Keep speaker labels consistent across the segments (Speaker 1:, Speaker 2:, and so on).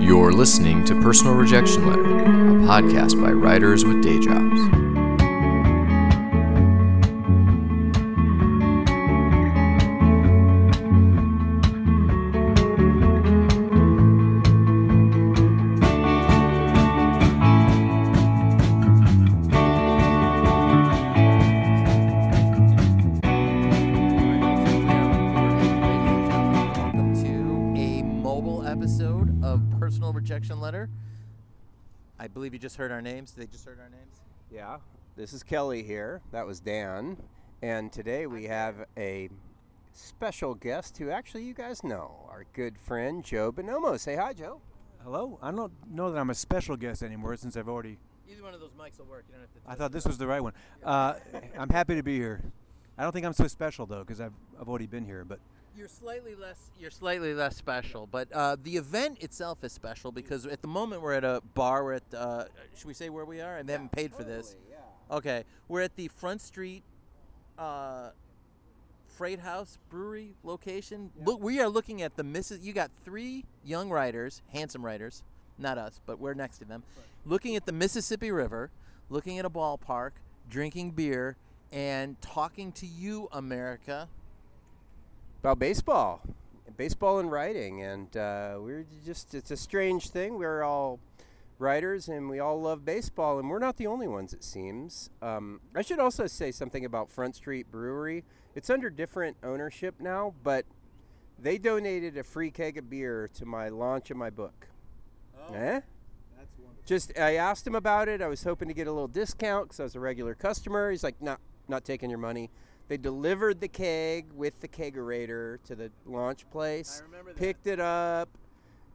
Speaker 1: You're listening to Personal Rejection Letter, a podcast by writers with day jobs.
Speaker 2: Names. They just heard our names.
Speaker 3: Yeah, this is Kelly here. That was Dan. And today we have a special guest who actually you guys know, our good friend Joe Bonomo. Say hi, Joe.
Speaker 4: Hello? I don't know that I'm a special guest anymore since I've already.
Speaker 2: Either one of those mics will work. You don't have to.
Speaker 4: I thought this was the right one. Uh, I'm happy to be here. I don't think I'm so special though, because I've, I've already been here. But
Speaker 2: You're slightly less. You're slightly less special, but uh, the event itself is special because at the moment we're at a bar. We're at. Uh, should we say where we are? And they haven't paid for this. Okay, we're at the Front Street uh, Freight House Brewery location. Look, we are looking at the Missis. You got three young writers, handsome writers, not us, but we're next to them, looking at the Mississippi River, looking at a ballpark, drinking beer, and talking to you, America.
Speaker 3: About baseball, baseball and writing, and uh, we're just—it's a strange thing. We're all writers, and we all love baseball, and we're not the only ones, it seems. Um, I should also say something about Front Street Brewery. It's under different ownership now, but they donated a free keg of beer to my launch of my book. Eh? That's wonderful. Just I asked him about it. I was hoping to get a little discount because I was a regular customer. He's like, "Not, not taking your money." They delivered the keg with the kegerator to the launch place.
Speaker 2: I remember that.
Speaker 3: Picked it up.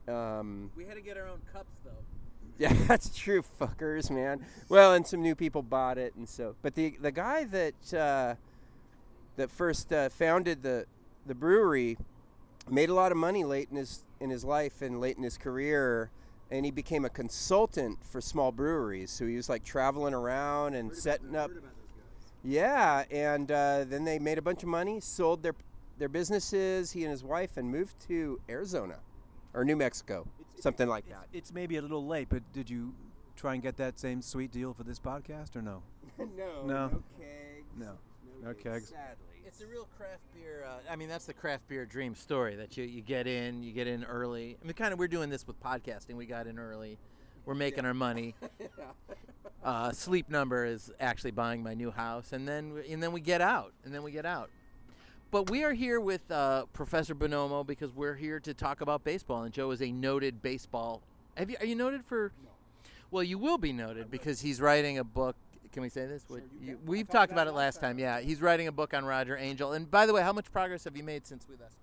Speaker 3: Um,
Speaker 2: We had to get our own cups, though.
Speaker 3: yeah, that's true, fuckers, man. Well, and some new people bought it, and so. But the the guy that uh, that first uh, founded the the brewery made a lot of money late in his in his life and late in his career, and he became a consultant for small breweries. So he was like traveling around and setting up. Yeah, and uh, then they made a bunch of money, sold their their businesses, he and his wife, and moved to Arizona or New Mexico, something like that.
Speaker 4: it's maybe a little late. But did you try and get that same sweet deal for this podcast or no?
Speaker 3: no,
Speaker 4: No.
Speaker 3: kegs.
Speaker 4: No. No kegs.
Speaker 3: Sadly.
Speaker 2: It's a real craft beer. Uh, I mean, that's the craft beer dream story that you, you get in, you get in early. I mean, kind of, we're doing this with podcasting. We got in early. We're making our money. Uh, Sleep Number is actually buying my new house, and then and then we get out, and then we get out. But we are here with uh, Professor Bonomo because we're here to talk about baseball, and Joe is a noted baseball. Have you? Are you noted for? Well, you will be noted because he's writing a book. Can we say this? What- you- we've talked about it last time. Yeah, he's writing a book on Roger Angell. And by the way, how much progress have you made since we last spoke?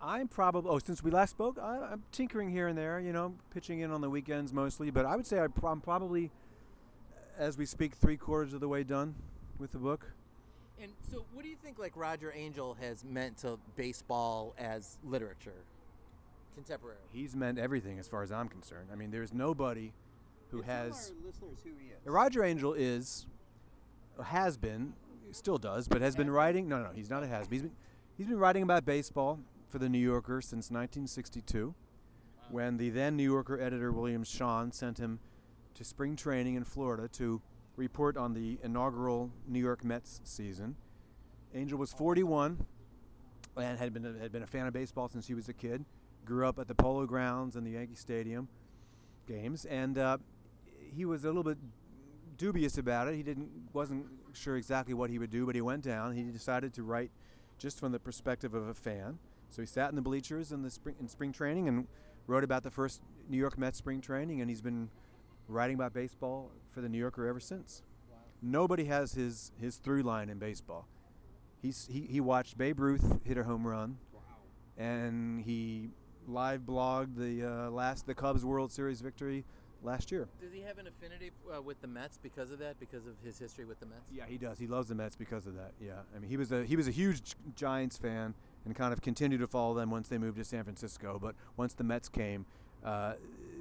Speaker 4: I'm probably. Oh, since we last spoke, I, I'm tinkering here and there. You know, pitching in on the weekends mostly. But I would say I pro- I'm probably, as we speak, three quarters of the way done with the book.
Speaker 2: And so, what do you think? Like Roger Angell has meant to baseball as literature, contemporary.
Speaker 4: He's meant everything as far as I'm concerned. I mean, there's nobody who has.
Speaker 3: listeners who he is.
Speaker 4: Roger Angell is, has been, still does, but has been writing. No, no, he's not a has. He's been, he's been writing about baseball for the New Yorker since 1962, when the then New Yorker editor William Shawn sent him to spring training in Florida to report on the inaugural New York Mets season. Angell was 41 and had been a, had been a fan of baseball since he was a kid. Grew up at the Polo Grounds and the Yankee Stadium games, and uh, he was a little bit dubious about it. He didn't wasn't sure exactly what he would do, but he went down. He decided to write just from the perspective of a fan. So he sat in the bleachers in the spring in spring training and wrote about the first New York Mets spring training, and he's been writing about baseball for the New Yorker ever since. Nobody has his his through line in baseball. He's he, he watched Babe Ruth hit a home run, and he live blogged the uh, last the Cubs World Series victory last year.
Speaker 2: Does he have an affinity uh, with the Mets because of that? Because of his history with the Mets?
Speaker 4: Yeah, he does. He loves the Mets because of that. Yeah, I mean, he was a he was a huge Giants fan and kind of continued to follow them once they moved to San Francisco. But once the Mets came, uh,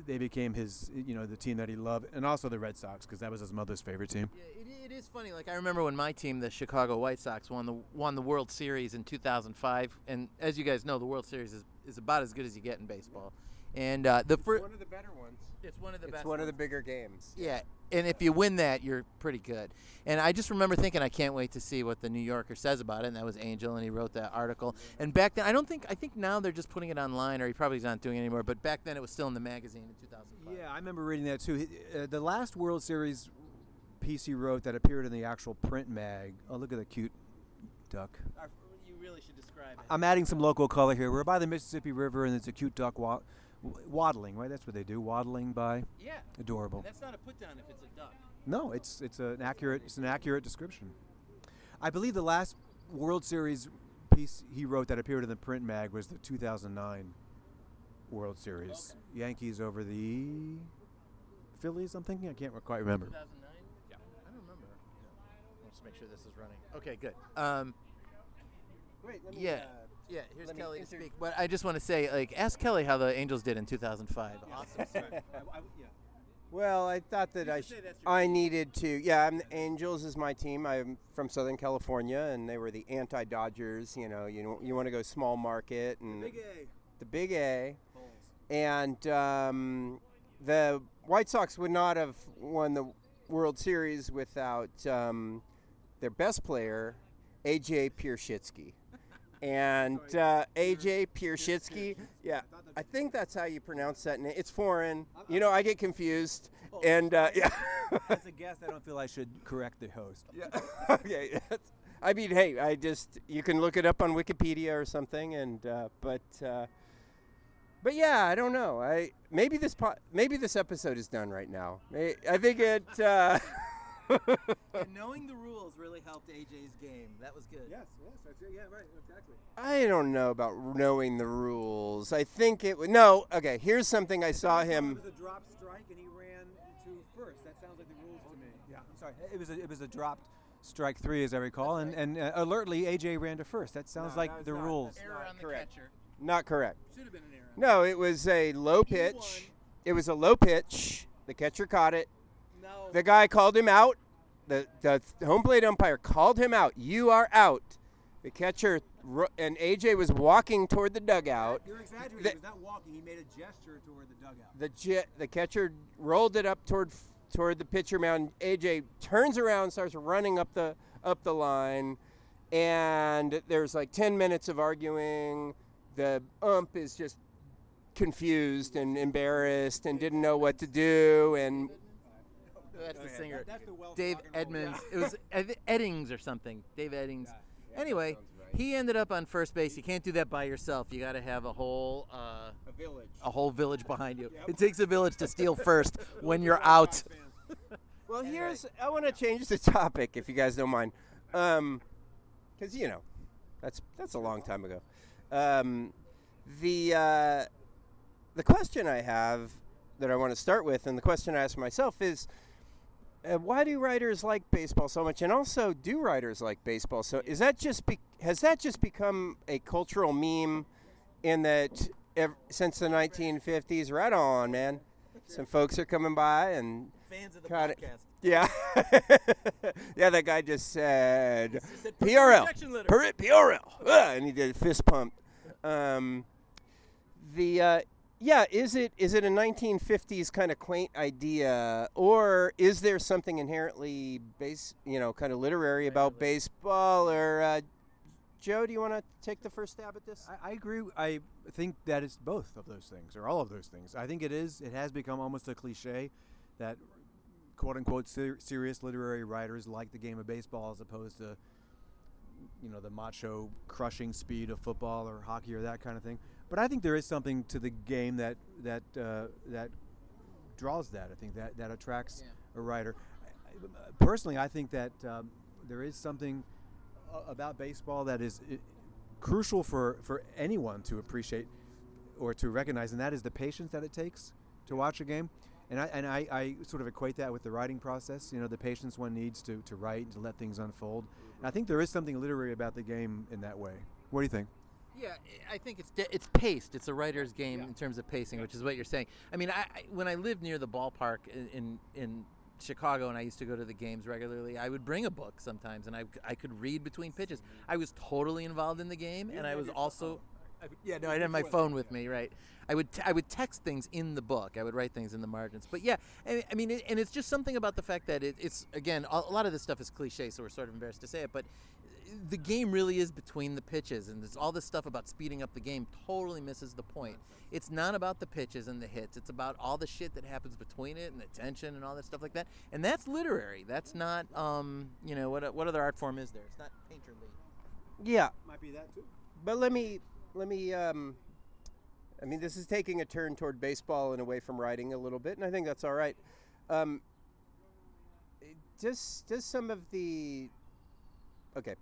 Speaker 4: they became his you know the team that he loved, and also the Red Sox because that was his mother's favorite team.
Speaker 2: Yeah, it, it is funny. Like I remember when my team, the Chicago White Sox, won the won the World Series in 2005, and as you guys know, the World Series is, is about as good as you get in baseball. And uh, the first,
Speaker 3: one of the better ones.
Speaker 2: it's one of the
Speaker 3: It's
Speaker 2: best.
Speaker 3: one of the bigger games.
Speaker 2: Yeah, and if you win that, you're pretty good. And I just remember thinking, I can't wait to see what the New Yorker says about it. And that was Angell, and he wrote that article. And back then, I don't think, I think now they're just putting it online, or he probably is not doing it anymore. But back then, it was still in the magazine in 2005.
Speaker 4: Yeah, I remember reading that too. Uh, the last World Series piece he wrote that appeared in the actual print mag. Oh, look at the cute duck.
Speaker 2: You really should describe it.
Speaker 4: I'm adding some local color here. We're by the Mississippi River, and it's a cute duck wa- w- waddling. Right, that's what they do. Waddling by.
Speaker 2: yeah,
Speaker 4: Adorable.
Speaker 2: that's not a put down if it's a duck.
Speaker 4: No, it's it's an accurate it's an accurate description. I believe the last World Series piece he wrote that appeared in the print mag was the 2009 World Series. Yankees over the Phillies. I'm thinking. I can't quite remember.
Speaker 2: 2009? Yeah. I don't remember. Let's make sure this is running. Okay, good. Um,
Speaker 3: Wait, let
Speaker 2: Yeah.
Speaker 3: uh,
Speaker 2: yeah, here's
Speaker 3: Let
Speaker 2: Kelly to speak. But I just want to say, like, ask Kelly how the Angels did in 2005. Awesome.
Speaker 3: Well, I thought that I, sh- I needed to. Yeah, I'm, the Angels is my team. I'm from Southern California, and they were the anti-Dodgers. You know, you know, you want to go small market and the Big A, the big A, and um, the White Sox would not have won the World Series without um, their best player, AJ Piershitsky. And uh, AJ Piershitsky, yeah, I think that's how you pronounce that name. It's foreign. You know, I get confused. And uh, yeah,
Speaker 4: As a guest, I don't feel I should correct the host.
Speaker 3: yeah. okay. that's- I mean, hey, I just you can look it up on Wikipedia or something, and uh, but uh, but yeah, I don't know. I maybe this po- maybe this episode is done right now. I think it. Uh,
Speaker 2: knowing the rules really helped AJ's game. That was good.
Speaker 4: Yes, yes, that's it. Yeah, right, exactly.
Speaker 3: I don't know about knowing the rules. I think it. w- No, okay. Here's something I saw him.
Speaker 4: It Was a drop strike, and he ran to first. That sounds like the rules to me. Yeah, I'm sorry. It was a, it was a dropped strike three, as I recall, and and uh, alertly AJ ran to first. That sounds
Speaker 3: No,
Speaker 4: like
Speaker 3: that
Speaker 4: the
Speaker 3: not-
Speaker 4: rules.
Speaker 2: Error
Speaker 3: not
Speaker 2: on the
Speaker 3: correct.
Speaker 2: catcher.
Speaker 3: Not correct.
Speaker 2: Should have been an error.
Speaker 3: No, it was a low pitch. It was a low pitch. The catcher caught it.
Speaker 2: No.
Speaker 3: The guy called him out. The the home plate umpire called him out. You are out. The catcher and AJ was walking toward the dugout.
Speaker 4: You're exaggerating.
Speaker 3: The-
Speaker 4: he was not walking. He made a gesture toward the dugout.
Speaker 3: The the catcher rolled it up toward toward the pitcher mound. AJ turns around, starts running up the up the line, and there's like 10 minutes of arguing. The ump is just confused and embarrassed and didn't know what to do and
Speaker 2: That's the singer.
Speaker 4: That's the Welsh
Speaker 2: Dave
Speaker 4: rock and roll.
Speaker 2: Edmunds. It was I thi- Eddings or something. Dave Eddings. anyway, he ended up on first base. You can't do that by yourself. You got to have a whole uh,
Speaker 3: a village.
Speaker 2: a whole village behind you. It takes a village to steal first when you're out.
Speaker 3: Well, here's I want to change the topic if you guys don't mind, because you know that's that's a long time ago. Um, the uh, the question I have that I want to start with, and the question I ask myself is, uh, why do writers like baseball so much, and also do writers like baseball? So is that just be- has that just become a cultural meme in that ev- since the 1950s? Right on, man. Some folks are coming by and
Speaker 2: Fans of the
Speaker 3: it.
Speaker 2: podcast.
Speaker 3: yeah, yeah. That guy just said
Speaker 2: said
Speaker 3: PRL,
Speaker 2: rejection
Speaker 3: PRL, Ah, and he did a fist pump. Um, the uh, yeah, is it is it a 1950s kind of quaint idea, or is there something inherently base, you know, kind of literary about baseball? Or uh, Joe, do you want to take the first stab at this?
Speaker 4: I, I agree. I think that it's both of those things, or all of those things. I think it is. It has become almost a cliche that quote unquote ser- serious literary writers like the game of baseball as opposed to you know the macho crushing speed of football or hockey or that kind of thing. But I think there is something to the game that that uh, that draws that. I think that that attracts a writer. Personally, I think that um, there is something about baseball that is crucial for, for anyone to appreciate or to recognize, and that is the patience that it takes to watch a game. And I and I, I sort of equate that with the writing process. You know, the patience one needs to, to write to let things unfold. And I think there is something literary about the game in that way. What do you think?
Speaker 2: Yeah, I- I think it's it's paced. It's a writer's game in terms of pacing, which is what you're saying. I mean, I, I when I lived near the ballpark in, in in Chicago and I used to go to the games regularly, I would bring a book sometimes and I I could read between pitches. I was totally involved in the game, and I was also. yeah, no, I didn't have my phone with me, right? I would t- I would text things in the book. I would write things in the margins. But yeah, I, I mean, it, and it's just something about the fact that it, it's again a, a lot of this stuff is cliche, so we're sort of embarrassed to say it, but the game really is between the pitches, and it's all this stuff about speeding up the game totally misses the point. It's not about the pitches and the hits. It's about all the shit that happens between it and the tension and all that stuff like that. And that's literary. That's not, um, you know, what what other art form is there? It's not painterly.
Speaker 3: Yeah,
Speaker 4: Might be that too.
Speaker 3: but let me let me. Um, I mean, this is taking a turn toward baseball and away from writing a little bit, and I think that's all right. Um, does does some of the okay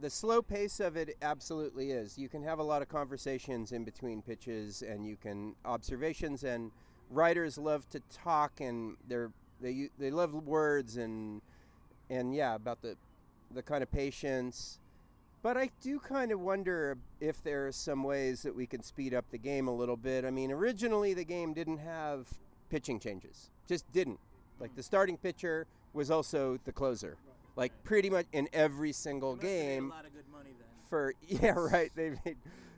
Speaker 3: the slow pace of it absolutely is you can have a lot of conversations in between pitches and you can observations and writers love to talk and they're they they love words and and yeah about the the kind of patience but I do kind of wonder if there are some ways that we can speed up the game a little bit. I mean, originally the game didn't have pitching changes, just didn't. Like the starting pitcher was also the closer, like pretty much in every single game.
Speaker 2: lot of good money then.
Speaker 3: For yeah, right. They made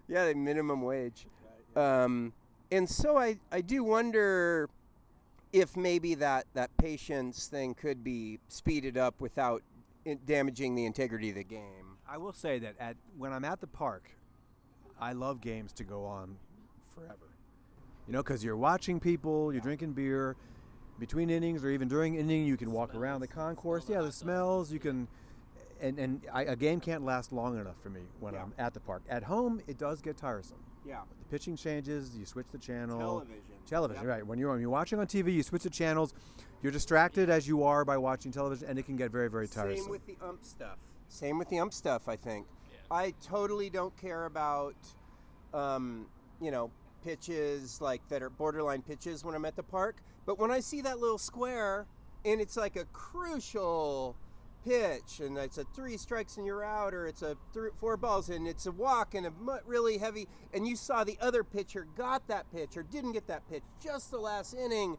Speaker 3: yeah, they minimum wage, um, and so I I do wonder if maybe that that patience thing could be speeded up without it damaging the integrity of the game.
Speaker 4: I will say that at when I'm at the park, I love games to go on forever. You know, because you're watching people, you're drinking beer. Between innings or even during inning, you can walk around the concourse. Yeah, the smells. You can, and and I, a game can't last long enough for me when
Speaker 3: Yeah.
Speaker 4: I'm at the park. At home, it does get tiresome.
Speaker 3: Yeah.
Speaker 4: The pitching changes. You switch the channel.
Speaker 3: Television.
Speaker 4: Television,
Speaker 3: Yep.
Speaker 4: right? When you're when you're watching on TV, you switch the channels. You're distracted as you are by watching television, and it can get very very tiresome.
Speaker 3: Same with the ump stuff. Same with the ump stuff. I think. Yeah. I totally don't care about, um, you know, pitches like that are borderline pitches when I'm at the park. But when I see that little square and it's like a crucial pitch and it's a three strikes and you're out or it's a th- four balls and it's a walk and a really heavy and you saw the other pitcher got that pitch or didn't get that pitch just the last inning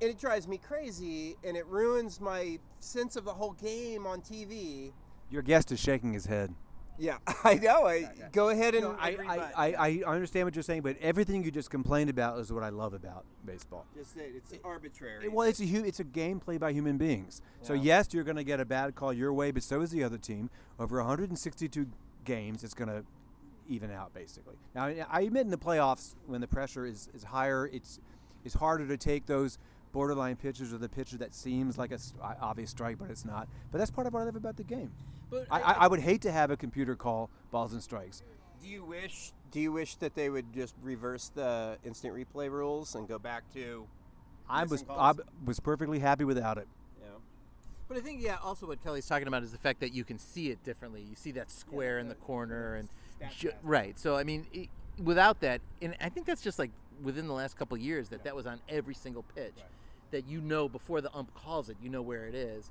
Speaker 3: and it drives me crazy and it ruins my sense of the whole game on TV.
Speaker 4: Your guest is shaking his head.
Speaker 3: Yeah, I know. I go ahead and
Speaker 4: No, I,
Speaker 3: agree,
Speaker 4: I, I, I understand what you're saying, but everything you just complained about is what I love about baseball.
Speaker 3: Just that it's arbitrary.
Speaker 4: It- well, it's a hu- it's a game played by human beings. So yes, you're going to get a bad call your way, but so is the other team. Over 162 games, it's going to even out basically. Now, I- I admit in the playoffs when the pressure is, is higher, it's it's harder to take those borderline pitches or the pitcher that seems like a s- o- obvious strike, but it's not. But that's part of what I love about the game.
Speaker 2: But
Speaker 4: I, I, I would hate to have a computer call balls and strikes.
Speaker 3: Do you wish? Do you wish that they would just reverse the instant replay rules and go back to?
Speaker 4: I was
Speaker 3: Missing
Speaker 4: I
Speaker 3: calls.
Speaker 4: was perfectly happy without it.
Speaker 3: You
Speaker 2: But I think yeah, also what Kelly's talking about is the fact that you can see it differently. You see that square in the corner, and ju- right. So I mean, i without that, and I think that's just like within the last couple of years that that was on every single pitch, that you know before the ump calls it, you know where it is.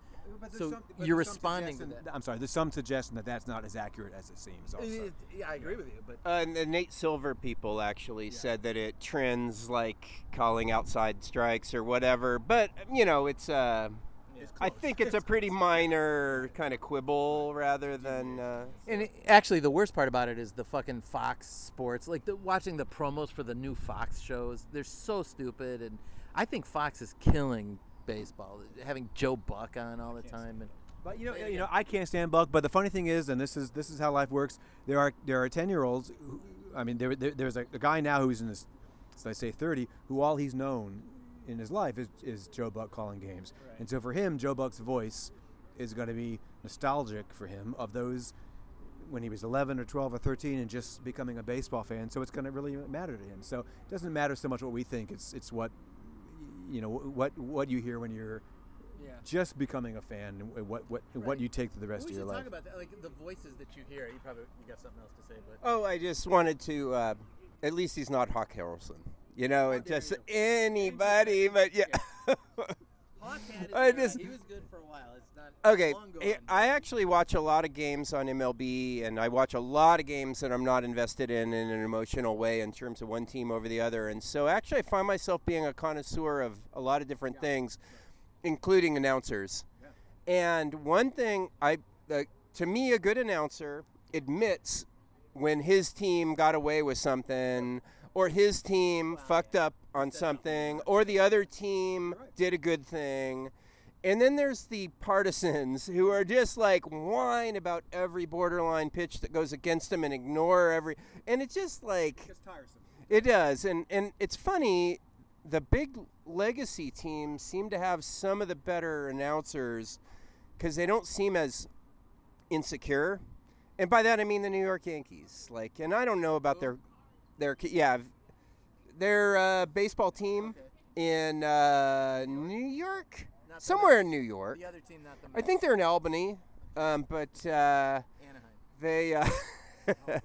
Speaker 2: So you're responding to that.
Speaker 4: I'm sorry. There's some suggestion that that's not as accurate as it seems. Also.
Speaker 2: It- yeah, I agree with you, but
Speaker 3: uh, and the Nate Silver people actually said that it trends like calling outside strikes or whatever. But you know, it's uh, I think it's a pretty minor kind of quibble rather than. Uh,
Speaker 2: And it, actually, the worst part about it is the fucking Fox Sports, like the, watching the promos for the new Fox shows. They're so stupid, and I think Fox is killing baseball. Having Joe Buck on all the time, and
Speaker 4: But you know, you know, I can't stand Buck. But the funny thing is, and this is this is how life works. There are there are ten year olds. I mean, there, there there's a, a guy now who's in his, so I say thirty, who all he's known in his life is, is Joe Buck calling games. And so for him, Joe Buck's voice is going to be nostalgic for him of those when he was 11 or 12 or 13 and just becoming a baseball fan. So it's going to really matter to him. So it doesn't matter so much what we think. It's it's what you know what what you hear when you're
Speaker 2: yeah.
Speaker 4: just becoming a fan and what what what you take to the rest
Speaker 2: we
Speaker 4: of your
Speaker 2: should
Speaker 4: life.
Speaker 2: talk about that, like the voices that you hear. You probably you got something else to say, but
Speaker 3: oh, I just wanted to. Uh, at least he's not Hawk Harrelson. You know, it just anybody, but yeah. I just-
Speaker 2: he was good for a while. It's not
Speaker 3: Okay,
Speaker 2: long.
Speaker 3: I actually watch a lot of games on MLB, and I watch a lot of games that I'm not invested in in an emotional way in terms of one team over the other. And so, actually, I find myself being a connoisseur of a lot of different things, including announcers. And one thing I, uh, to me, a good announcer admits when his team got away with something or his team fucked up on something or the other team did a good thing. And then there's the partisans who are just like whine about every borderline pitch that goes against them and ignore every and it's just like
Speaker 4: tiresome.
Speaker 3: it does, and and it's funny. The big legacy teams seem to have some of the better announcers because they don't seem as insecure, and by that I mean the New York Yankees. Like, and I don't know about oh. their their yeah their uh, baseball team in uh, New York,
Speaker 2: Not
Speaker 3: somewhere
Speaker 2: Mets.
Speaker 3: in New York.
Speaker 2: The other team, not the
Speaker 3: I think they're in Albany, um, but. Uh,
Speaker 2: Anaheim.
Speaker 3: they uh,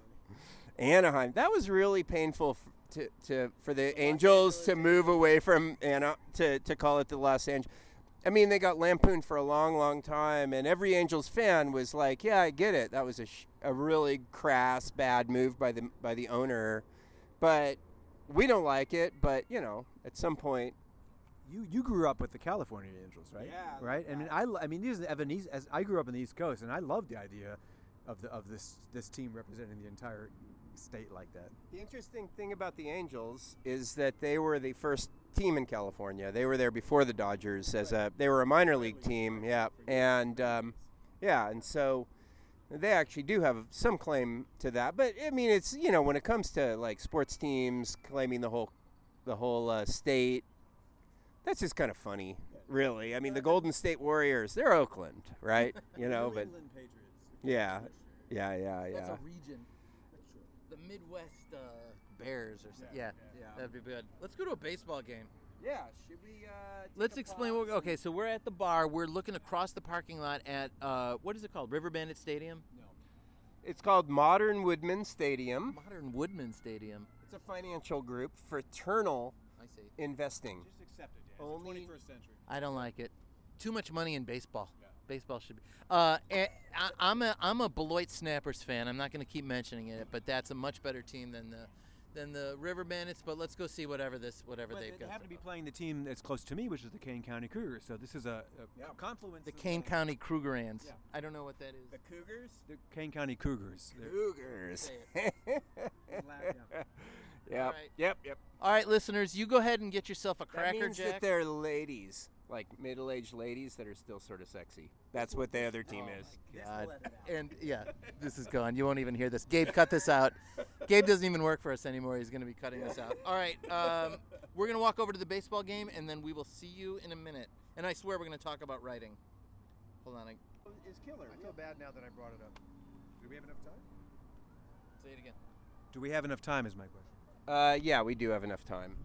Speaker 3: Anaheim. That was really painful f- to, to for the Angels to move away from Ana to to call it the Los Angeles. I mean, they got lampooned for a long, long time, and every Angels fan was like, "Yeah, I get it. That was a, sh- a really crass, bad move by the by the owner, but we don't like it. But you know, at some point,
Speaker 4: You you grew up with the California Angels, right?
Speaker 3: Yeah, I
Speaker 4: Right. I mean, I, lo- I mean, these Evan East, as I grew up in the East Coast, and I love the idea of the of this this team representing the entire state like that.
Speaker 3: The interesting thing about the Angels is that they were the first team in California. They were there before the Dodgers as a they were a minor league team, yeah, and um, yeah, and so they actually do have some claim to that. But I mean, it's you know when it comes to like sports teams claiming the whole the whole uh, state, that's just kind of funny, really. I mean, the Golden State Warriors, they're Oakland, right? You know, but yeah, yeah, yeah, yeah.
Speaker 2: That's a region. The Midwest uh, Bears or something. Yeah,
Speaker 3: yeah.
Speaker 2: that'd be good. Let's go to a baseball game.
Speaker 3: Yeah, should we? Uh,
Speaker 2: Let's explain what. Okay, so we're at the bar. We're looking across the parking lot at uh, what is it called? River Bandit Stadium, No.
Speaker 3: It's called Modern Woodmen Stadium.
Speaker 2: Modern Woodmen Stadium.
Speaker 3: It's a financial group, fraternal
Speaker 2: I see.
Speaker 3: investing.
Speaker 4: Just accept it.
Speaker 3: it's the Only-
Speaker 4: 21st century.
Speaker 2: I don't like it. Too much money in baseball. Baseball should be. Uh, eh, I, I'm a I'm a Beloit Snappers fan. I'm not going to keep mentioning it, but that's a much better team than the than the River Bandits. But let's go see whatever this whatever
Speaker 4: But
Speaker 2: they've
Speaker 4: they
Speaker 2: got.
Speaker 4: happen to be playing the team that's close to me, which is the Kane County Cougars. So this is a, a confluence.
Speaker 2: the
Speaker 4: of,
Speaker 2: Kane
Speaker 4: uh,
Speaker 2: County Krugerrands.
Speaker 4: Yeah.
Speaker 2: I don't know what that is.
Speaker 3: The Cougars?
Speaker 4: The Kane County Cougars. They're-
Speaker 3: Cougars.
Speaker 4: yeah.
Speaker 3: yep.
Speaker 2: All right.
Speaker 3: Yep. Yep.
Speaker 2: All right, listeners, you go ahead and get yourself a
Speaker 3: That
Speaker 2: cracker
Speaker 3: means
Speaker 2: jack.
Speaker 3: that they're ladies, like middle-aged ladies that are still sort of sexy. That's what the other team is.
Speaker 2: God. And yeah, this is gone. You won't even hear this. Gabe, cut this out. Gabe doesn't even work for us anymore. He's going to be cutting this out. All right, um, we're going to walk over to the baseball game, and then we will see you in a minute. And I swear we're going to talk about writing. Hold on. I,
Speaker 4: Is killer. I feel bad now that I brought it up. Do we have enough time?
Speaker 2: say it again.
Speaker 4: Do we have enough time? Is my question.
Speaker 3: Uh, yeah, we do have enough time.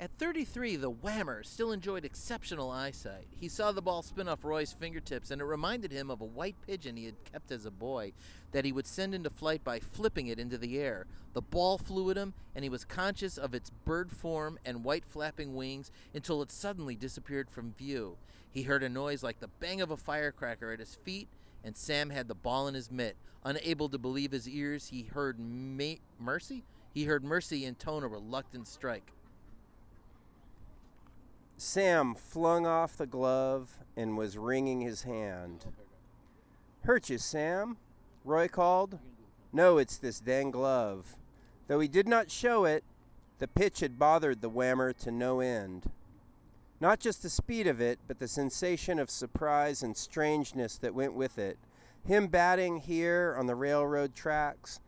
Speaker 2: At 33, the Whammer still enjoyed exceptional eyesight. He saw the ball spin off Roy's fingertips, and it reminded him of a white pigeon he had kept as a boy that he would send into flight by flipping it into the air. The ball flew at him, and he was conscious of its bird form and white flapping wings until it suddenly disappeared from view. He heard a noise like the bang of a firecracker at his feet, and Sam had the ball in his mitt. Unable to believe his ears, he heard ma- mercy. He heard mercy intone a reluctant strike.
Speaker 3: Sam flung off the glove and was wringing his hand. Hurt you, Sam? Roy called. No, it's this dang glove. Though he did not show it, the pitch had bothered the whammer to no end. Not just the speed of it, but the sensation of surprise and strangeness that went with it. Him batting here on the railroad tracks,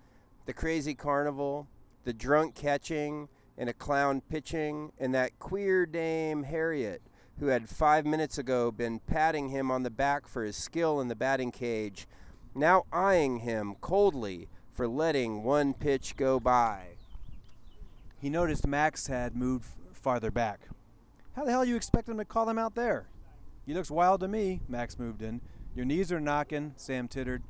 Speaker 3: the crazy carnival, the drunk catching, and a clown pitching, and that queer dame Harriet, who had five minutes ago been patting him on the back for his skill in the batting cage, now eyeing him coldly for letting one pitch go by.
Speaker 4: He noticed Max had moved farther back. How the hell you expect him to call him out there? He looks wild to me, Max moved in. Your knees are knocking, Sam tittered.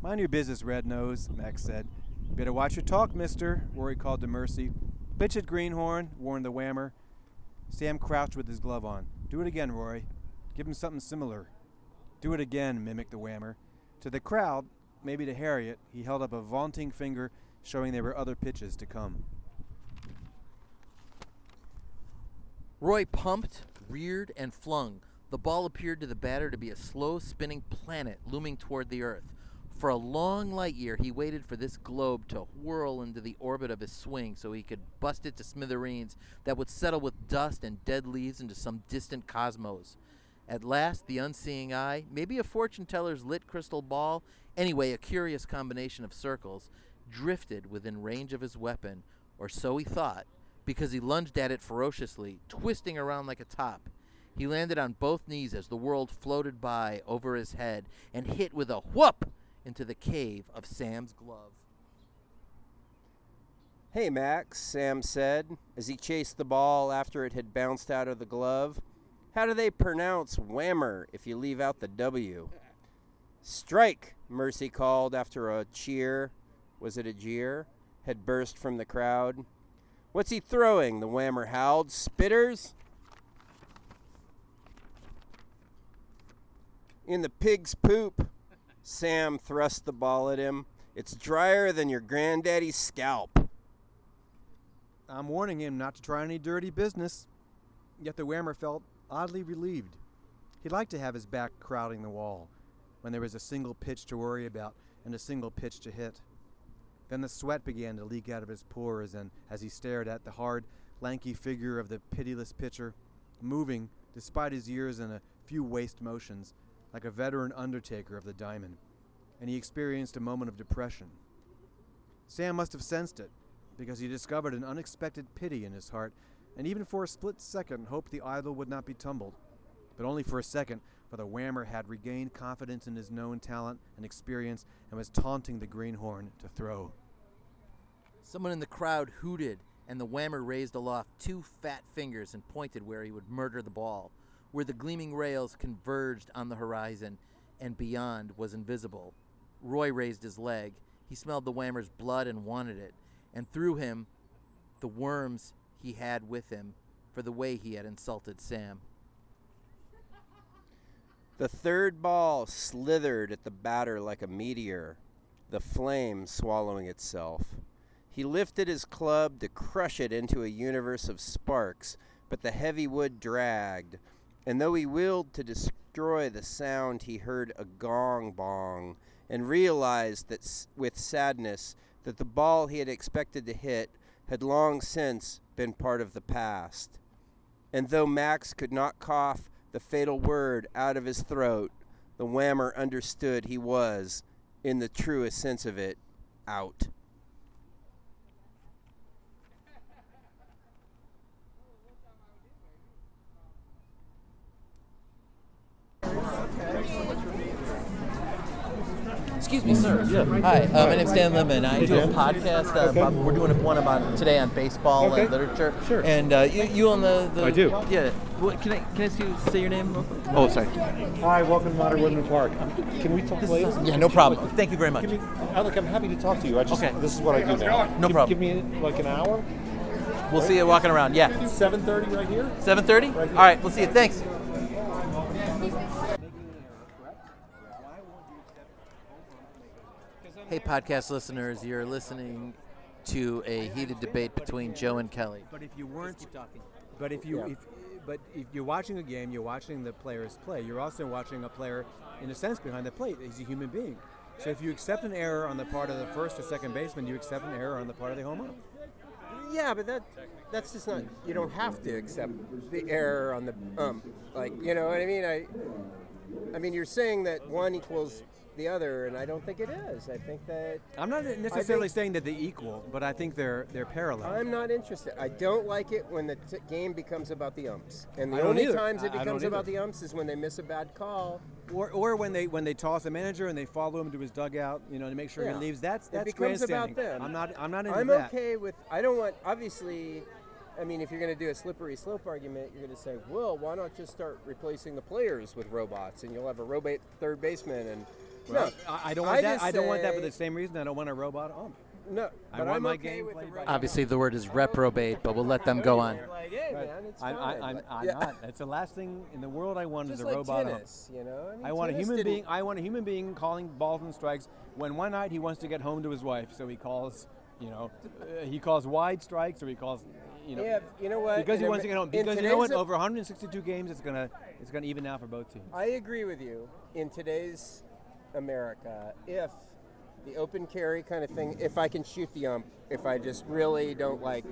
Speaker 4: Mind your business, Red Nose, Max said. Better watch your talk, mister, Rory called to Mercy. Bitch at Greenhorn, warned the whammer. Sam crouched with his glove on. Do it again, Rory. Give him something similar. Do it again, mimicked the whammer. To the crowd, maybe to Harriet, he held up a vaunting finger showing there were other pitches to come.
Speaker 2: Roy pumped, reared, and flung. The ball appeared to the batter to be a slow spinning planet looming toward the earth. For a long light year, he waited for this globe to whirl into the orbit of his swing so he could bust it to smithereens that would settle with dust and dead leaves into some distant cosmos. At last, the unseeing eye, maybe a fortune teller's lit crystal ball, anyway, a curious combination of circles, drifted within range of his weapon, or so he thought, because he lunged at it ferociously, twisting around like a top. He landed on both knees as the world floated by over his head and hit with a whoop into the cave of Sam's glove.
Speaker 3: Hey, Max, Sam said as he chased the ball after it had bounced out of the glove. How do they pronounce whammer if you leave out the W? Strike, Mercy called after a cheer. Was it a jeer? Had burst from the crowd. What's he throwing? The whammer howled. Spitters? In the pig's poop. Sam thrust the ball at him. It's drier than your granddaddy's scalp.
Speaker 4: I'm warning him not to try any dirty business. Yet the whammer felt oddly relieved. He liked to have his back crowding the wall when there was a single pitch to worry about and a single pitch to hit. Then the sweat began to leak out of his pores, and as he stared at the hard, lanky figure of the pitiless pitcher, moving, despite his years and a few waste motions, like a veteran undertaker of the diamond, and he experienced a moment of depression. Sam must have sensed it, because he discovered an unexpected pity in his heart, and even for a split second hoped the idol would not be tumbled. But only for a second, for the whammer had regained confidence in his known talent and experience and was taunting the greenhorn to throw.
Speaker 2: Someone in the crowd hooted, and the whammer raised aloft two fat fingers and pointed where he would murder the ball, where the gleaming rails converged on the horizon, and beyond was invisible. Roy raised his leg. He smelled the whammer's blood and wanted it, and through him, the worms he had with him for the way he had insulted Sam.
Speaker 3: The third ball slithered at the batter like a meteor, the flame swallowing itself. He lifted his club to crush it into a universe of sparks, but the heavy wood dragged, and though he willed to destroy the sound, he heard a gong bong and realized that with sadness that the ball he had expected to hit had long since been part of the past. And though Max could not cough the fatal word out of his throat, the whammer understood he was, in the truest sense of it, out.
Speaker 2: Excuse me, sir. Yeah. Hi, uh, my name's Dan Lemon. I do a podcast. Uh, about, we're doing one about today on baseball
Speaker 5: Okay.
Speaker 2: and literature.
Speaker 5: Sure.
Speaker 2: And uh, you, you own the, the.
Speaker 5: I do.
Speaker 2: Yeah. What, can I can I ask you say your name? Oh, sorry.
Speaker 5: Hi, welcome to Modern Woodmen Park. Um, Can we talk later?
Speaker 2: Yeah, no problem. Thank you very much.
Speaker 5: Me, Alec, I'm happy to talk to you. I just,
Speaker 2: Okay.
Speaker 5: this is what I do now.
Speaker 2: No
Speaker 5: give,
Speaker 2: problem.
Speaker 5: Give me like an hour.
Speaker 2: We'll see you walking around. Yeah.
Speaker 5: 7:30 right here.
Speaker 2: 7:30. All right. We'll see you. Thanks. Hey, podcast listeners, you're listening to a heated debate between Joe and Kelly.
Speaker 4: But if you weren't, but if you, if, but if you're watching a game, you're watching the players play. You're also watching a player, in a sense, behind the plate. He's a human being. So if you accept an error on the part of the first or second baseman, you accept an error on the part of the home run.
Speaker 3: Yeah, but that that's just not. You don't have to accept the error on the um. Like you know what I mean? I I mean you're saying that one equals the other, and I don't think it is. I think that
Speaker 4: I'm not necessarily
Speaker 3: think-
Speaker 4: saying that they're equal, but I think they're they're parallel.
Speaker 3: I'm not interested. I don't like it when the t- game becomes about the umps, and the only
Speaker 4: either.
Speaker 3: times it
Speaker 4: I- I don't
Speaker 3: becomes about the umps is when they miss a bad call.
Speaker 4: Or, or when they when they toss a manager and they follow him to his dugout, you know, to make sure
Speaker 3: Yeah.
Speaker 4: he leaves. That's that's It
Speaker 3: becomes about them.
Speaker 4: I'm not I'm not into that.
Speaker 3: I'm okay with. I don't want. Obviously, I mean, if you're going to do a slippery slope argument, you're going to say, well, why not just start replacing the players with robots, and you'll have a robot third baseman and.
Speaker 4: Well,
Speaker 3: no,
Speaker 4: I, I don't want that. I don't want that for the same reason I don't want a robot ump.
Speaker 3: No,
Speaker 4: I want
Speaker 3: I'm
Speaker 4: my
Speaker 3: okay
Speaker 4: game
Speaker 3: with
Speaker 4: played by-
Speaker 2: Obviously, the word is reprobate, but we'll let them go on.
Speaker 3: Like, hey, man, it's
Speaker 4: I'm, I, I'm,
Speaker 3: yeah.
Speaker 4: not. That's the last thing in the world I want
Speaker 3: Just
Speaker 4: is a
Speaker 3: like
Speaker 4: robot ump.
Speaker 3: tennis, you know. I, mean,
Speaker 4: I want a human being. I want a human being calling balls and strikes when one night he wants to get home to his wife, so he calls, you know, uh, he calls wide strikes or he calls, you know,
Speaker 3: Yeah, you know what?
Speaker 4: because he
Speaker 3: in
Speaker 4: wants to get home. Because you know what? Over 162 games, it's gonna it's gonna even out for both teams.
Speaker 3: I agree with you. In today's America, if the open carry kind of thing. If I can shoot the ump, if I just really don't like,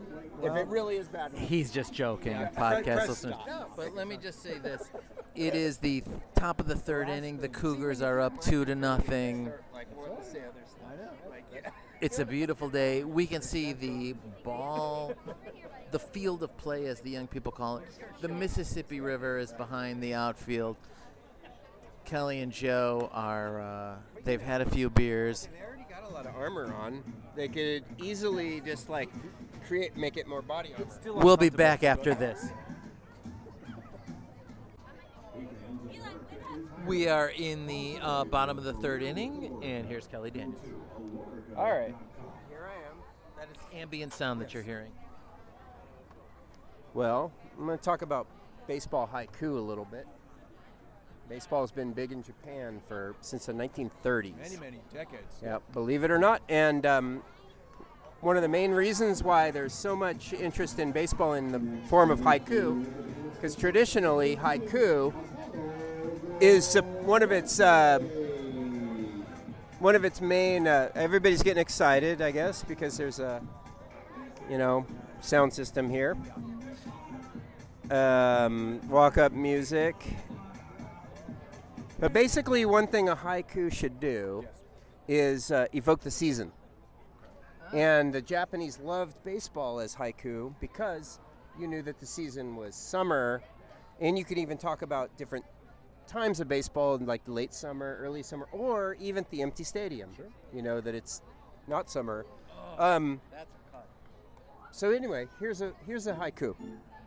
Speaker 3: if it really is bad.
Speaker 2: He's just joking,
Speaker 3: Yeah.
Speaker 2: podcast
Speaker 3: Press
Speaker 2: listeners. No, but let me just say this: it is the top of the third inning. The Cougars are up two to nothing.
Speaker 3: Like what's the other stuff? Like, yeah.
Speaker 2: It's a beautiful day. We can see the ball, the field of play, as the young people call it. The Mississippi River is behind the outfield. Kelly and Joe are, uh, they've had a few beers.
Speaker 3: They already got a lot of armor on. They could easily just like create, make it more body armor.
Speaker 2: We'll be back after this. We are in the uh, bottom of the third inning, and here's Kelly Daniels.
Speaker 3: All right. Here I am.
Speaker 2: That is ambient sound that you're hearing.
Speaker 3: Well, I'm going to talk about baseball haiku a little bit. Baseball has been big in Japan for since the 1930s.
Speaker 4: Many, many decades.
Speaker 3: Yeah, believe it or not. And um, one of the main reasons why there's so much interest in baseball in the form of haiku, because traditionally haiku is uh, one of its uh, one of its main. Uh, everybody's getting excited, I guess, because there's a you know sound system here. Um, walk up music. But basically, one thing a haiku should do is uh, evoke the season. And the Japanese loved baseball as haiku because you knew that the season was summer, and you could even talk about different times of baseball, like late summer, early summer, or even the empty stadium. You know that it's not summer. Um,
Speaker 2: That's a cut.
Speaker 3: so anyway, here's a here's a haiku.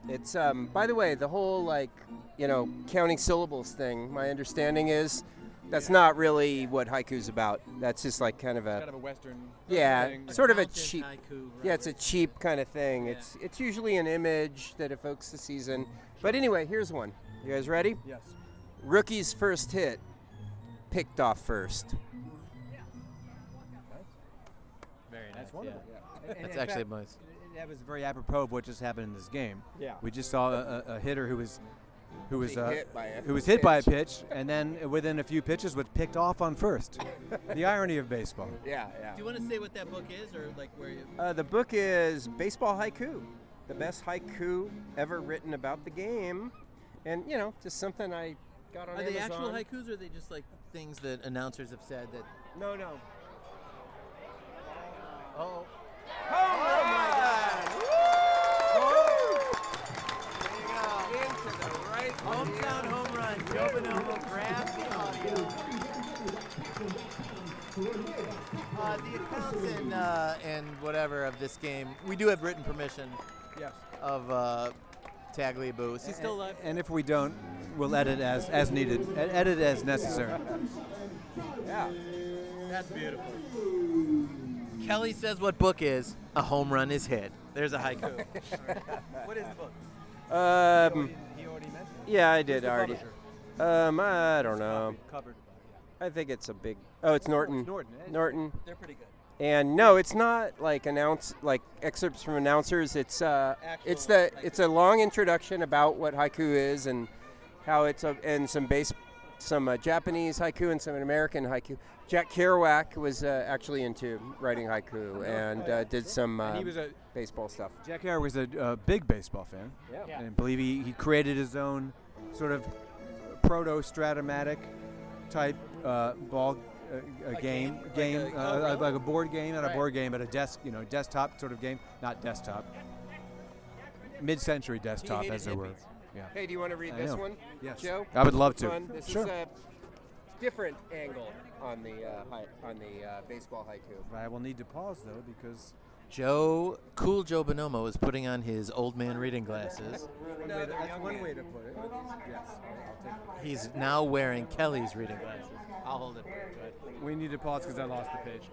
Speaker 3: It's um, by the way, the whole like you know counting syllables thing. My understanding is that's not really what haiku's about. That's just like kind of a
Speaker 4: Kind of a Western.
Speaker 3: yeah,
Speaker 4: thing.
Speaker 3: sort of a cheap.
Speaker 2: haiku,
Speaker 3: Yeah, it's a cheap kind of thing.
Speaker 2: Yeah.
Speaker 3: It's it's usually an image that evokes the season. But anyway, here's one. You guys ready?
Speaker 4: Yes.
Speaker 3: Rookie's first hit, picked off first.
Speaker 2: Very nice.
Speaker 4: That's wonderful.
Speaker 2: yeah.
Speaker 4: And
Speaker 2: That's actually
Speaker 4: fact,
Speaker 2: nice.
Speaker 4: That was very apropos of what just happened in this game.
Speaker 3: Yeah.
Speaker 4: We just saw a, a, a hitter who was who was uh,
Speaker 3: hit by a
Speaker 4: who was hit by a
Speaker 3: pitch.
Speaker 4: pitch, and then within a few pitches was picked off on first. the irony of baseball.
Speaker 3: Yeah, yeah.
Speaker 2: Do you want to say what that book is, or like where you?
Speaker 3: Uh, the book is Baseball Haiku, the best haiku ever written about the game, and you know, just something I got on
Speaker 2: Are they actual haikus, or are they just like things that announcers have said that?
Speaker 3: No, no.
Speaker 2: Oh,
Speaker 3: Oh
Speaker 2: hometown home run. Joe Bonomo grabs the audio. Uh, the accounts and uh, and whatever of this game, we do have written permission
Speaker 4: Yes.
Speaker 2: of uh, Tagliabue. Is he still alive?
Speaker 4: And if we don't, we'll edit as as needed. Ed- Edit as necessary.
Speaker 3: Yeah.
Speaker 2: That's beautiful. Kelly says what book is a home run is hit. There's a haiku. what is the book?
Speaker 3: Um.
Speaker 4: He already mentioned.
Speaker 3: Yeah, I did already. Um. I don't know.
Speaker 4: Covered.
Speaker 3: I think it's a big. Oh, it's Norton.
Speaker 4: Norton.
Speaker 3: Norton.
Speaker 2: They're pretty good.
Speaker 3: And no, it's not like announce like excerpts from announcers. It's uh, it's the
Speaker 2: Actual
Speaker 3: it's a long introduction about what haiku is and how it's a, and some base some uh, Japanese haiku and some American haiku. Jack Kerouac was uh, actually into writing haiku and uh, did some uh,
Speaker 4: And he was a
Speaker 3: baseball stuff.
Speaker 4: Jack Hare was a uh, big baseball fan.
Speaker 3: Yeah.
Speaker 4: And I believe he, he created his own sort of proto Strat-O-Matic type uh, ball uh, uh, game
Speaker 2: game?
Speaker 4: game
Speaker 2: Like a-
Speaker 4: uh,
Speaker 2: oh, really?
Speaker 4: like a board game, not
Speaker 2: Right.
Speaker 4: a board game, but a desk you know desktop sort of game, not desktop. Mid-century desktop, as it were.
Speaker 2: Hippies.
Speaker 4: Yeah.
Speaker 3: Hey, do you want to read
Speaker 4: I
Speaker 3: this
Speaker 4: know.
Speaker 3: one?
Speaker 4: Yes.
Speaker 3: Joe.
Speaker 4: I would love to.
Speaker 3: one? This
Speaker 4: Sure.
Speaker 3: is a different angle on the uh, hi- on the uh, baseball haiku.
Speaker 4: I will need to pause though because
Speaker 2: Joe, cool Joe Bonomo is putting on his old man reading glasses.
Speaker 4: No, that's one way to put it. Yes, I'll take
Speaker 2: He's now wearing Kelly's reading glasses. I'll hold it. for you. Go ahead.
Speaker 4: it. We need to pause because I lost the page.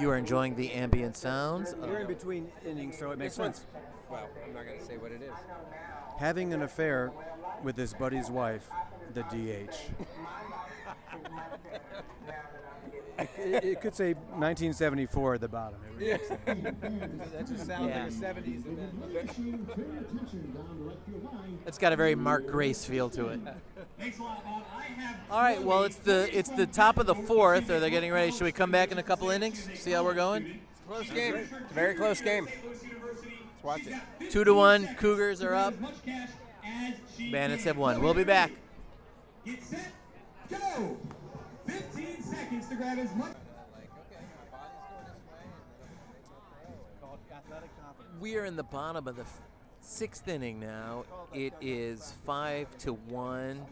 Speaker 2: You are enjoying the ambient sounds. of-
Speaker 4: We're in between innings, so it makes
Speaker 3: This one's-
Speaker 4: sense.
Speaker 3: Well, I'm not going to say what it is.
Speaker 4: Having an affair with his buddy's wife, the DH. It, it could say 1974 at the bottom. It really is. that just sounds
Speaker 2: Yeah.
Speaker 4: like a 70s event.
Speaker 2: It's got a very Mark Grace feel to it. All right, well it's the it's the top of the fourth. Are they getting ready? Should we come back in a couple innings? See how we're going.
Speaker 3: Close game. It's a very close game. Let's watch it.
Speaker 2: Two to one. Cougars are up. Bandits have won. We'll be back.
Speaker 6: Get set, go! 15 seconds to grab as much.
Speaker 2: We are in the bottom of the f- sixth inning now. It is five to one.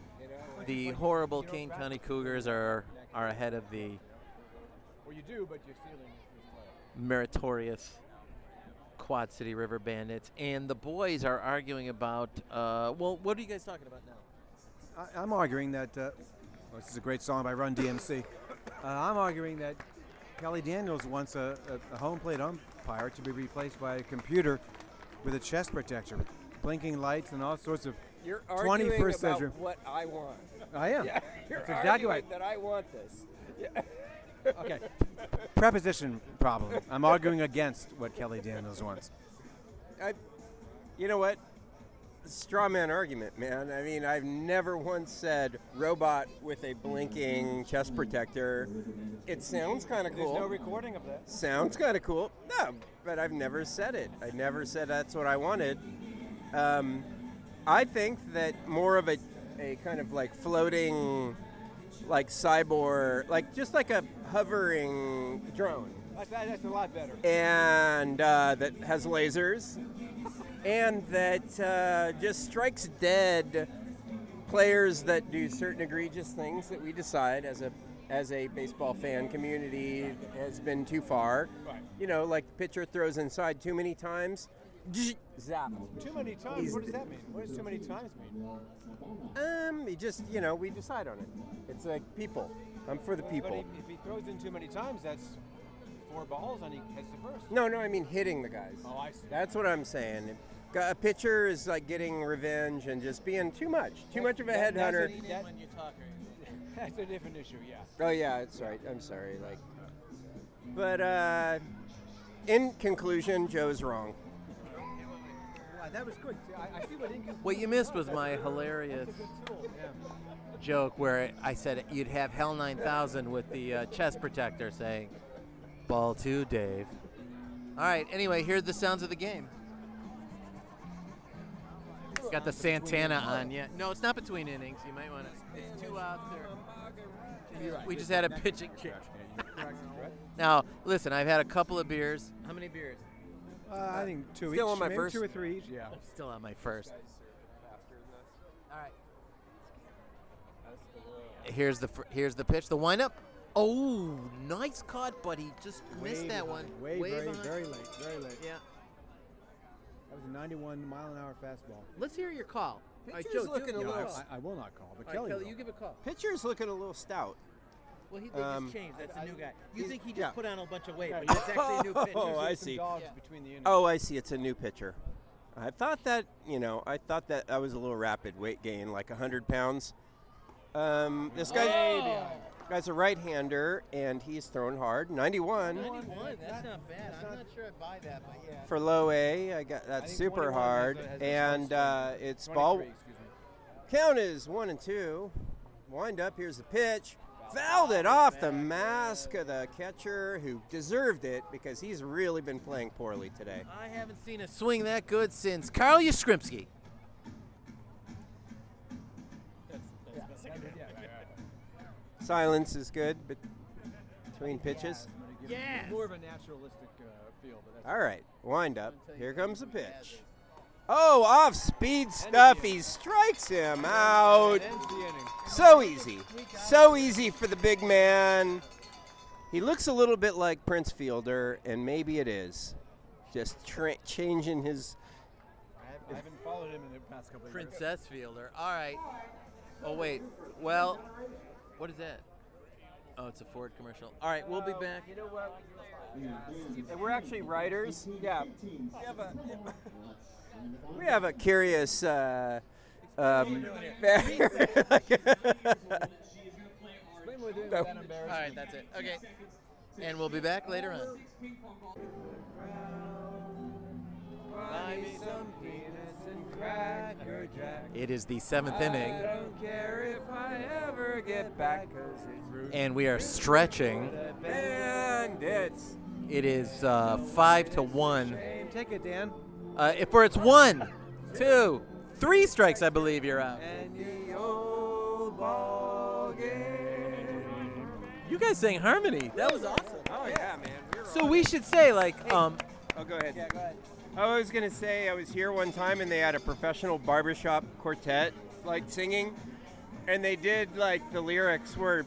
Speaker 2: The horrible Kane County Cougars are are ahead of the
Speaker 4: Well, you do, but you're stealing
Speaker 2: meritorious Quad City River Bandits, and the boys are arguing about. Uh, well, what are you guys talking about now?
Speaker 4: I, I'm arguing that uh, well, this is a great song by Run DMC. Uh, I'm arguing that Kelly Daniels wants a, a, a home plate umpire to be replaced by a computer with a chest protector, blinking lights and all sorts of.
Speaker 3: You're
Speaker 4: 21st
Speaker 3: arguing about
Speaker 4: century.
Speaker 3: what I want.
Speaker 4: I am.
Speaker 3: Yeah, you're
Speaker 4: That's exactly right.
Speaker 3: that I want this. Yeah.
Speaker 4: Okay. Preposition problem. I'm arguing against what Kelly Daniels wants.
Speaker 3: I, you know what? Straw man argument, man. I mean, I've never once said robot with a blinking chest protector. It sounds kind of cool.
Speaker 4: There's no recording of that.
Speaker 3: sounds kind of cool. No, but I've never said it. I never said that's what I wanted. Um, I think that more of a, a kind of like floating, like cyborg, like just like a hovering drone,
Speaker 4: That's, that's a lot better.
Speaker 3: and uh, that has lasers, and that uh, just strikes dead players that do certain egregious things that we decide as a as a baseball fan community has been too far.
Speaker 4: Right.
Speaker 3: You know, like the pitcher throws inside too many times. Zap.
Speaker 4: Too many times.
Speaker 3: He's-
Speaker 4: what does that mean? What does too many times mean?
Speaker 3: Um, he just you know we decide on it. It's like people. I'm for the
Speaker 4: But
Speaker 3: people.
Speaker 4: he, if he throws in too many times, that's four balls and he heads the first.
Speaker 3: No, no, I mean hitting the guys.
Speaker 4: Oh, I see.
Speaker 3: That's what I'm saying. A pitcher is like getting revenge and just being too much, too much of a
Speaker 4: That- that's
Speaker 3: headhunter.
Speaker 4: a- that- That's a different issue, yeah.
Speaker 3: Oh yeah, that's right. I'm sorry. Like, but uh, in conclusion, Joe's wrong.
Speaker 4: Wow, that was good. I, I see what Inca.
Speaker 2: What you missed was my hilarious joke where I said you'd have HAL 9000 with the uh, chest protector saying, Ball two, Dave. All right, anyway, here are the sounds of the game. It's got the Santana on yet. No, it's not between innings. You might want to. It's two outs there. We just had a pitching change. Now, listen, I've had a couple of beers. How many beers?
Speaker 4: Uh, I think two
Speaker 3: Still
Speaker 4: each.
Speaker 3: on my
Speaker 4: maybe
Speaker 3: first.
Speaker 4: Two or three each. Yeah.
Speaker 2: I'm still on my first. All right. Here's the fir- here's the pitch. The windup. Oh, nice cut, but he just missed
Speaker 4: Way
Speaker 2: that
Speaker 4: behind,
Speaker 2: one.
Speaker 4: Way, very,
Speaker 2: behind.
Speaker 4: very late. Very late.
Speaker 2: Yeah.
Speaker 4: That was a 91 mile an hour fastball.
Speaker 2: Let's hear your call. All right,
Speaker 3: Pitcher's
Speaker 2: Joe,
Speaker 3: looking a
Speaker 2: give
Speaker 3: little-
Speaker 4: I, I will not call, but
Speaker 2: All right,
Speaker 4: Kelly.
Speaker 2: Kelly,
Speaker 4: will.
Speaker 2: you give a call.
Speaker 3: Pitcher's looking a little stout.
Speaker 2: Well, he, they
Speaker 3: Um,
Speaker 2: just changed. That's a new guy. You think he just
Speaker 3: yeah.
Speaker 2: put on a bunch of weight, but it's actually a new pitcher.
Speaker 3: Oh, I see.
Speaker 4: Dogs
Speaker 2: Yeah.
Speaker 4: between the.
Speaker 3: Oh, I see. It's a new pitcher. I thought that you know, I thought that that was a little rapid weight gain, like hundred pounds. Um, this guy, guy's a right-hander, and he's thrown hard. Ninety-one
Speaker 2: 91. That's not bad. I'm not sure I buy that, but yeah.
Speaker 3: for low A. I got that's
Speaker 4: think
Speaker 3: super hard,
Speaker 4: has has
Speaker 3: and uh, it's
Speaker 4: 23,
Speaker 3: ball.
Speaker 4: excuse me.
Speaker 3: Count is one and two. Wind up. Here's the pitch. Fouled it off the mask of the catcher, who deserved it because he's really been playing poorly today.
Speaker 2: I haven't seen a swing that good since Carl Yastrzemski.
Speaker 3: Silence is good, but between pitches.
Speaker 2: Yeah.
Speaker 4: More of a naturalistic uh, feel, but that's
Speaker 3: All right, wind up. Here comes the pitch. Oh, off speed stuff. He strikes him out.
Speaker 4: ends the inning.
Speaker 3: So easy. So easy for the big man. He looks a little bit like Prince Fielder, and maybe it is. Just tra- changing his.
Speaker 4: I, have, I haven't followed him in the past couple of years.
Speaker 2: Princess Fielder. All right. Oh wait. Well, what is that? Oh, it's a Ford commercial. All right, we'll be back.
Speaker 3: You know what? Hmm. We're actually writers. Yeah. We have a, we have a curious. Uh, um,
Speaker 4: Explain with it.
Speaker 3: No.
Speaker 4: That
Speaker 2: All right, that's it. Okay. And we'll be back later on. It is the seventh inning,
Speaker 3: don't care if I ever get back, cause it's
Speaker 2: and we are stretching. It is uh, five to one.
Speaker 4: Take it, Dan.
Speaker 2: Uh, if where it's one, two, three strikes, I believe you're out.
Speaker 3: And the old ball game.
Speaker 2: You guys sang harmony. That was awesome.
Speaker 3: Oh yeah, man. We
Speaker 2: So we should say like, um,
Speaker 3: Oh, go ahead.
Speaker 4: Yeah, go ahead.
Speaker 3: I was gonna say I was here one time and they had a professional barbershop quartet like singing, and they did like the lyrics were.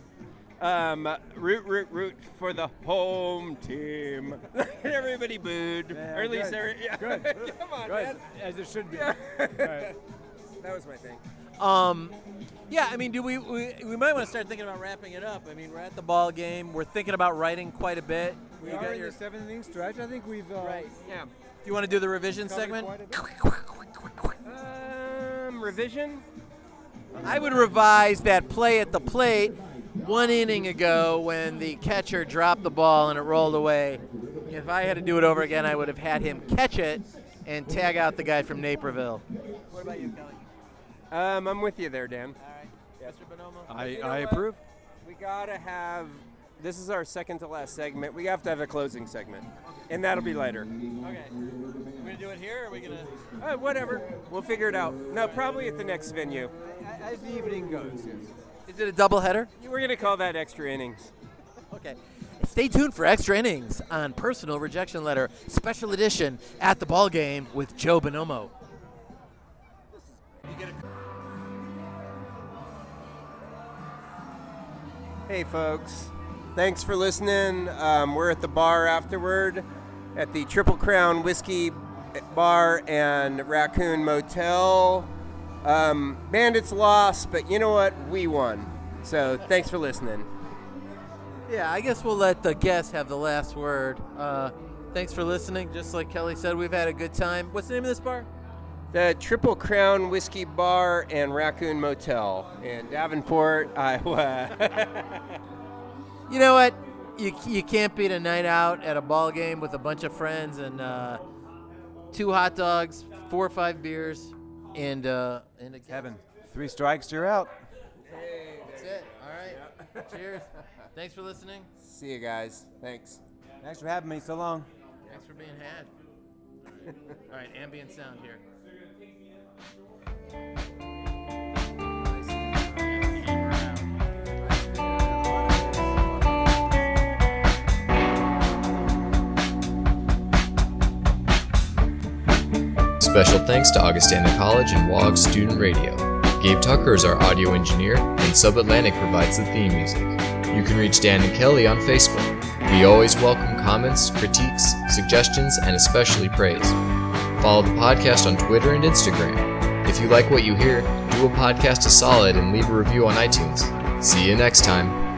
Speaker 3: Um, root, root, root for the home team. Everybody booed,
Speaker 4: Yeah,
Speaker 3: or at least
Speaker 4: good.
Speaker 3: every, yeah.
Speaker 4: Good.
Speaker 3: Come on,
Speaker 4: Good.
Speaker 3: man.
Speaker 4: As it should be.
Speaker 3: Yeah.
Speaker 4: All right.
Speaker 3: That was my thing.
Speaker 2: um, yeah. I mean, do we, we we might want to start thinking about wrapping it up. I mean, we're at the ball game. We're thinking about writing quite a bit.
Speaker 4: We
Speaker 2: You
Speaker 4: are
Speaker 2: got
Speaker 4: in
Speaker 2: your-
Speaker 4: the seventh inning stretch. I think we've. Uh,
Speaker 2: Right.
Speaker 3: Yeah.
Speaker 2: Do you want to do the revision segment?
Speaker 4: quite a bit.
Speaker 3: Um, revision.
Speaker 2: I would revise that play at the plate one inning ago when the catcher dropped the ball and it rolled away. If I had to do it over again, I would have had him catch it and tag out the guy from Naperville. What about you, Kelly?
Speaker 3: Um, I'm with you there, Dan.
Speaker 2: All right, Mr. Bonomo.
Speaker 4: I,
Speaker 3: You know
Speaker 4: I
Speaker 3: what?
Speaker 4: approve.
Speaker 3: We gotta have. This is our second to last segment. We have to have a closing segment, and that'll be later.
Speaker 2: Okay. We're gonna do it here, or are we gonna?
Speaker 3: Uh, whatever. We'll figure it out. No, probably at the next venue.
Speaker 4: As the evening goes, yes.
Speaker 2: Is it a double header?
Speaker 3: We're gonna call that extra innings.
Speaker 2: Okay. Stay tuned for extra innings on Personal Rejection Letter Special Edition at the ball game with Joe Bonomo.
Speaker 3: Hey, folks. Thanks for listening. Um, we're at the bar afterward at the Triple Crown Whiskey Bar and Raccoon Motel. Um, Bandits lost, but you know what? We won. So thanks for listening.
Speaker 2: Yeah, I guess we'll let the guests have the last word. Uh, thanks for listening. Just like Kelly said, we've had a good time. What's the name of this bar?
Speaker 3: The Triple Crown Whiskey Bar and Raccoon Motel in Davenport, Iowa.
Speaker 2: You know what? You, you can't beat a night out at a ball game with a bunch of friends and uh, two hot dogs, four or five beers, and uh, and a
Speaker 4: Kevin, three strikes, you're out.
Speaker 2: Hey, That's it. All right. Cheers. Thanks for listening.
Speaker 3: See you guys. Thanks.
Speaker 4: Thanks for having me. So long.
Speaker 2: Thanks for being had. All right, ambient sound here.
Speaker 1: Special thanks to Augustana College and WOG Student Radio. Gabe Tucker is our audio engineer, and Sub Atlantic provides the theme music. You can reach Dan and Kelly on Facebook. We always welcome comments, critiques, suggestions, and especially praise. Follow the podcast on Twitter and Instagram. If you like what you hear, do a podcast a solid and leave a review on iTunes. See you next time.